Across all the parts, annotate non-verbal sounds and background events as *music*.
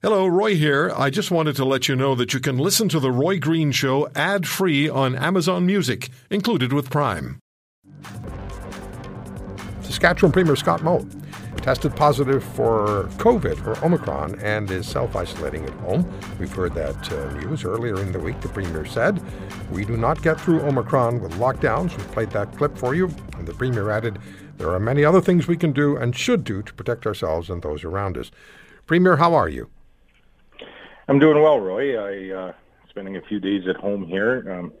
Hello, Roy here. I just wanted to let you know that you can listen to The Roy Green Show ad free on Amazon Music, included with Prime. Saskatchewan Premier Scott Moe tested positive for COVID or Omicron and is self isolating at home. We've heard that uh, news earlier in the week. The Premier said, We do not get through Omicron with lockdowns. We played that clip for you. And the Premier added, There are many other things we can do and should do to protect ourselves and those around us. Premier, how are you? I'm doing well, Roy. I uh, spending a few days at home here. Um,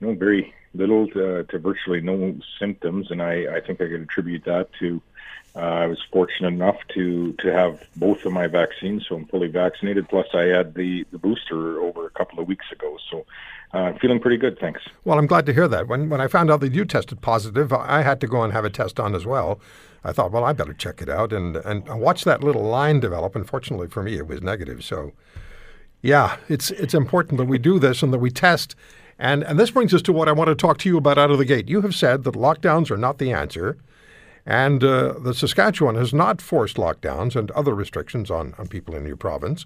you know, very little to, to virtually no symptoms, and I, I think I could attribute that to uh, I was fortunate enough to to have both of my vaccines, so I'm fully vaccinated. Plus, I had the the booster over a couple of weeks ago, so uh, feeling pretty good. Thanks. Well, I'm glad to hear that. When when I found out that you tested positive, I had to go and have a test done as well. I thought, well, I better check it out, and and I watched that little line develop. Unfortunately for me, it was negative. So yeah, it's it's important that we do this and that we test. And and this brings us to what I want to talk to you about out of the gate. You have said that lockdowns are not the answer, and uh, the Saskatchewan has not forced lockdowns and other restrictions on, on people in your province.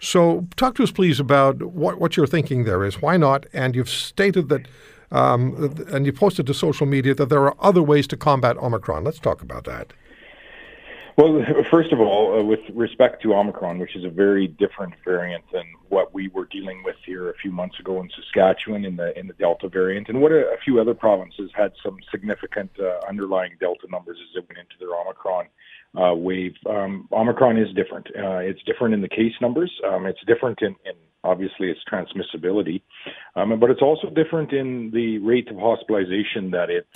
So talk to us, please, about what, what your thinking there is. Why not? And you've stated that, um, and you posted to social media that there are other ways to combat Omicron. Let's talk about that. Well, first of all, uh, with respect to Omicron, which is a very different variant than what we were dealing with here a few months ago in Saskatchewan in the in the Delta variant, and what a, a few other provinces had some significant uh, underlying Delta numbers as they went into their Omicron uh, wave. Um, Omicron is different. Uh, it's different in the case numbers. Um, it's different in, in obviously its transmissibility, um, but it's also different in the rate of hospitalization that it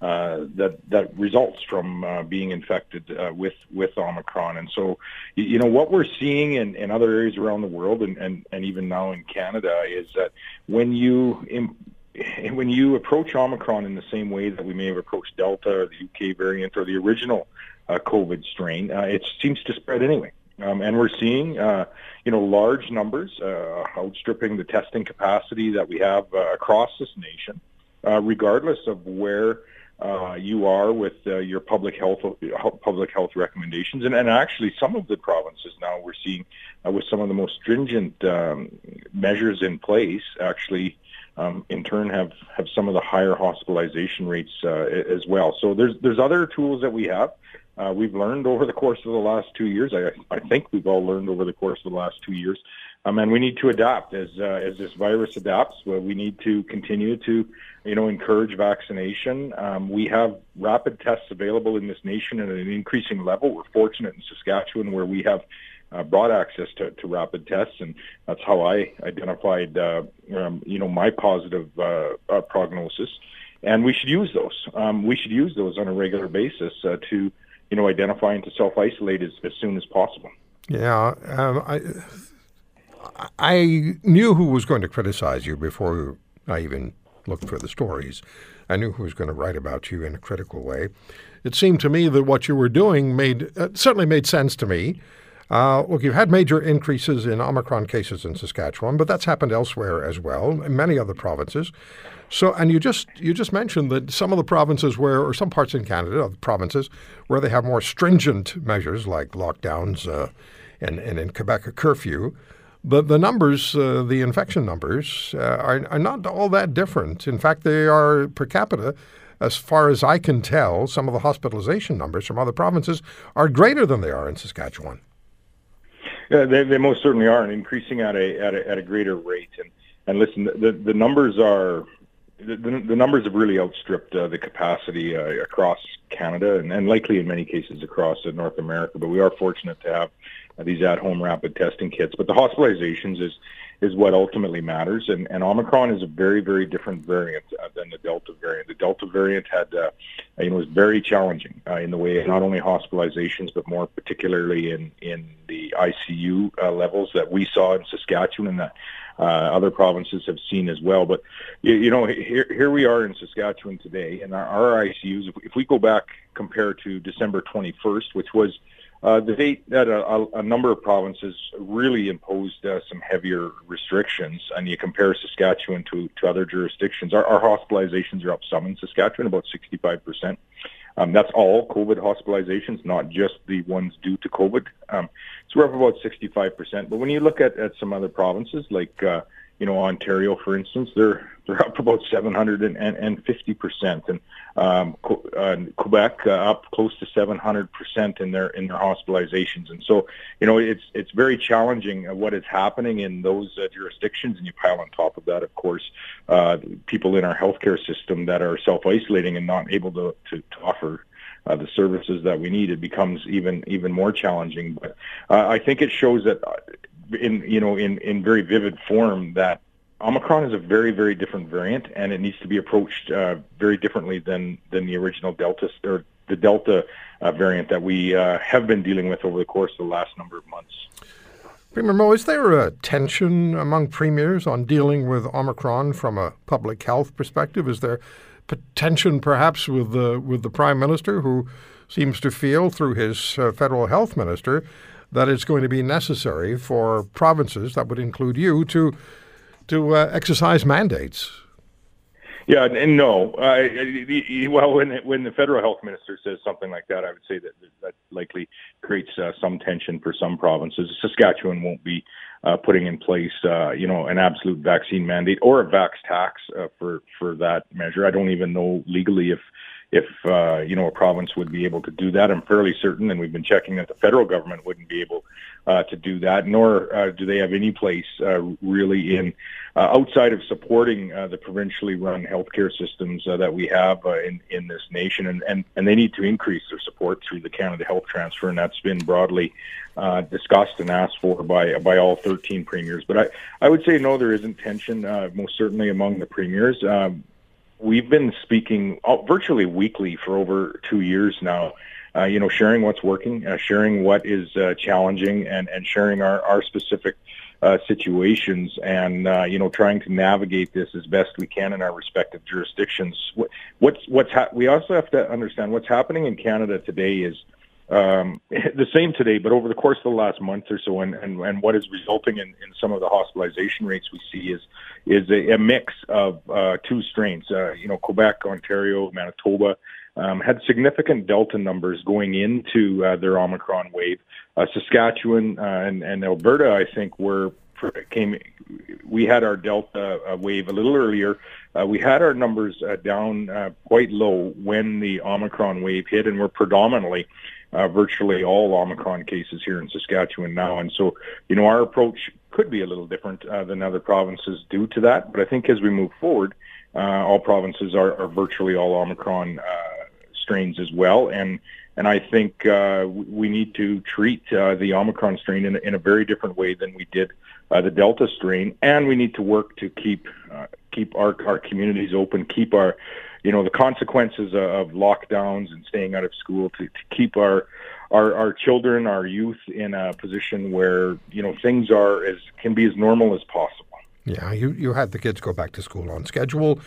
uh, that that results from uh, being infected uh, with with Omicron. And so, you know, what we're seeing in, in other areas around the world, and, and, and even now in Canada, is that when you in, *laughs* when you approach Omicron in the same way that we may have approached Delta or the UK variant or the original uh, COVID strain, uh, it seems to spread anyway. Um, and we're seeing, uh, you know, large numbers uh, outstripping the testing capacity that we have uh, across this nation, uh, regardless of where uh, you are with uh, your public health public health recommendations, and, and actually some of the provinces now we're seeing uh, with some of the most stringent um, measures in place actually. Um, in turn, have have some of the higher hospitalization rates uh, as well. So there's there's other tools that we have. Uh, we've learned over the course of the last two years. I, I think we've all learned over the course of the last two years um, and we need to adapt as uh, as this virus adapts. Well, we need to continue to, you know, encourage vaccination. Um, we have rapid tests available in this nation at an increasing level. We're fortunate in Saskatchewan where we have uh, broad access to, to rapid tests, and that's how I identified, uh, um, you know, my positive uh, uh, prognosis. And we should use those. Um, we should use those on a regular basis uh, to, you know, identify and to self isolate as, as soon as possible. Yeah, um, I I knew who was going to criticize you before I even looked for the stories. I knew who was going to write about you in a critical way. It seemed to me that what you were doing made uh, certainly made sense to me. Uh, look, you've had major increases in Omicron cases in Saskatchewan, but that's happened elsewhere as well, in many other provinces. So, and you just you just mentioned that some of the provinces where, or some parts in Canada, of provinces where they have more stringent measures like lockdowns uh, and, and in Quebec a curfew, the, the numbers, uh, the infection numbers, uh, are, are not all that different. In fact, they are per capita, as far as I can tell, some of the hospitalization numbers from other provinces are greater than they are in Saskatchewan. Yeah, they, they most certainly are, and increasing at a at a, at a greater rate. And and listen, the the numbers are the, the numbers have really outstripped uh, the capacity uh, across Canada and, and likely in many cases across uh, North America. But we are fortunate to have uh, these at-home rapid testing kits. But the hospitalizations is is what ultimately matters. And, and Omicron is a very, very different variant uh, than the Delta variant. The Delta variant had, uh, you know, was very challenging uh, in the way not only hospitalizations, but more particularly in, in the ICU uh, levels that we saw in Saskatchewan and that uh, other provinces have seen as well. But, you, you know, here, here we are in Saskatchewan today, and our, our ICUs, if, if we go back compared to December 21st, which was uh, the date that a, a, number of provinces really imposed uh, some heavier restrictions, and you compare Saskatchewan to, to other jurisdictions, our, our hospitalizations are up some in Saskatchewan, about 65%. Um, that's all COVID hospitalizations, not just the ones due to COVID. Um, so we're up about 65%. But when you look at, at some other provinces like uh, you know, Ontario, for instance, they're they're up about 750 percent, and um, uh, Quebec uh, up close to 700 percent in their in their hospitalizations. And so, you know, it's it's very challenging uh, what is happening in those uh, jurisdictions. And you pile on top of that, of course, uh, people in our healthcare system that are self isolating and not able to to, to offer uh, the services that we need, it becomes even even more challenging. But uh, I think it shows that uh, in you know in in very vivid form that Omicron is a very very different variant, and it needs to be approached uh, very differently than than the original Delta or the Delta uh, variant that we uh, have been dealing with over the course of the last number of months. Premier Moe, is there a tension among premiers on dealing with Omicron from a public health perspective? Is there tension perhaps with the with the Prime Minister, who seems to feel through his uh, federal health minister that it's going to be necessary for provinces, that would include you, to to uh, exercise mandates. Yeah, and no. Well, when when the federal health minister says something like that, I would say that that likely creates uh, some tension for some provinces. Saskatchewan won't be uh, putting in place, uh, you know, an absolute vaccine mandate or a vax tax uh, for for that measure. I don't even know legally if if uh, you know a province would be able to do that. I'm fairly certain, and we've been checking that the federal government wouldn't be able uh, to do that, nor uh, do they have any place uh, really in uh, outside of supporting uh, the provincially run healthcare systems that we have in in this nation, and, and and they need to increase their support through the Canada Health Transfer, and that's been broadly discussed and asked for by by all 13 premiers. But I I would say no, there isn't tension, most certainly among the premiers. Um, we've been speaking uh, virtually weekly for over two years now. Uh, you know, sharing what's working, uh, sharing what is uh, challenging, and and sharing our our specific uh, situations, and uh, you know, trying to navigate this as best we can in our respective jurisdictions. What, what's what's ha- we also have to understand what's happening in Canada today is um, *laughs* the same today, but over the course of the last month or so, and, and, and what is resulting in, in some of the hospitalization rates we see is is a, a mix of uh, two strains. Uh, you know, Quebec, Ontario, Manitoba um, had significant Delta numbers going into uh, their Omicron wave. Uh, Saskatchewan uh, and, and Alberta, I think, were came. We had our Delta uh, wave a little earlier. Uh, we had our numbers uh, down uh, quite low when the Omicron wave hit, and we're predominantly uh, virtually all Omicron cases here in Saskatchewan now. And so, you know, our approach could be a little different uh, than other provinces due to that. But I think as we move forward, uh, all provinces are, are virtually all Omicron uh, strains as well. And and I think uh, we need to treat uh, the Omicron strain in, in a very different way than we did the Delta strain, and we need to work to keep keep our our communities open, keep our you know the consequences of lockdowns and staying out of school to, to keep our our our children, our youth in a position where you know things are as can be as normal as possible. Yeah, you you had the kids go back to school on schedule.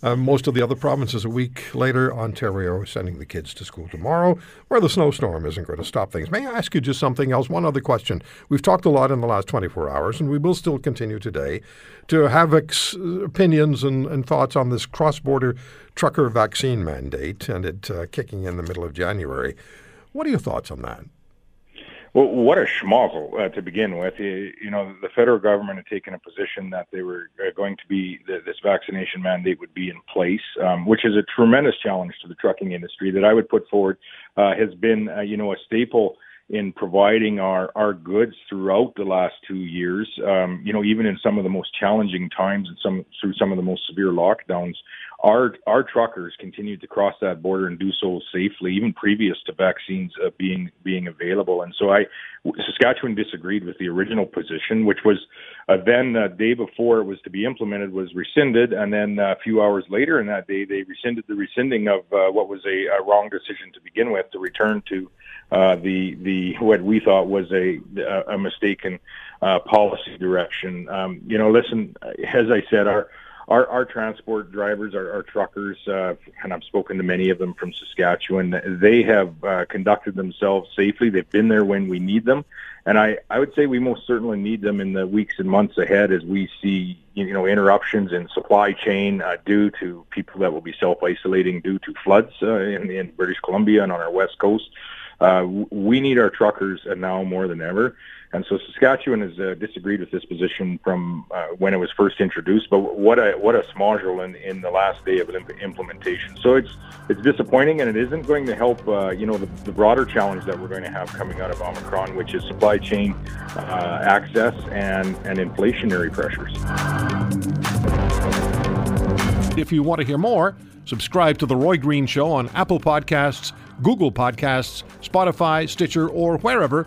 Uh, most of the other provinces a week later. Ontario sending the kids to school tomorrow, where the snowstorm isn't going to stop things. May I ask you just something else? One other question. We've talked a lot in the last 24 hours, and we will still continue today to have ex- opinions and, and, thoughts on this cross border trucker vaccine mandate and it uh, kicking in the middle of January. What are your thoughts on that? Well, what a schmozzle uh, to begin with. You, know, the federal government had taken a position that they were uh, going to be this vaccination mandate would be in place, um, which is a tremendous challenge to the trucking industry. That I would put forward uh, has been, uh, you know, a staple in providing our our goods throughout the last two years. Um, you know, even in some of the most challenging times and some through some of the most severe lockdowns, our our truckers continued to cross that border and do so safely, even previous to vaccines uh, being being available. And so, I Saskatchewan disagreed with the original position, which was uh, then the day before it was to be implemented was rescinded, and then a few hours later in that day they rescinded the rescinding of uh, what was a, a wrong decision to begin with to return to uh, the the what we thought was a a mistaken uh, policy direction. Um, you know, listen, as I said, our our, our transport drivers, our, our truckers, uh, and I've spoken to many of them from Saskatchewan, they have uh, conducted themselves safely. They've been there when we need them. And I, I would say we most certainly need them in the weeks and months ahead as we see, you know, interruptions in supply chain uh, due to people that will be self-isolating due to floods uh, in, in British Columbia and on our west coast. Uh, we need our truckers and now more than ever. And so Saskatchewan has uh, disagreed with this position from uh, when it was first introduced. But what a what a smodule in, in the last day of implementation. So it's it's disappointing, and it isn't going to help. Uh, you know the, the, broader challenge that we're going to have coming out of Omicron, which is supply chain uh, access and and inflationary pressures. If you want to hear more, subscribe to the Roy Green Show on Apple Podcasts, Google Podcasts, Spotify, Stitcher, or wherever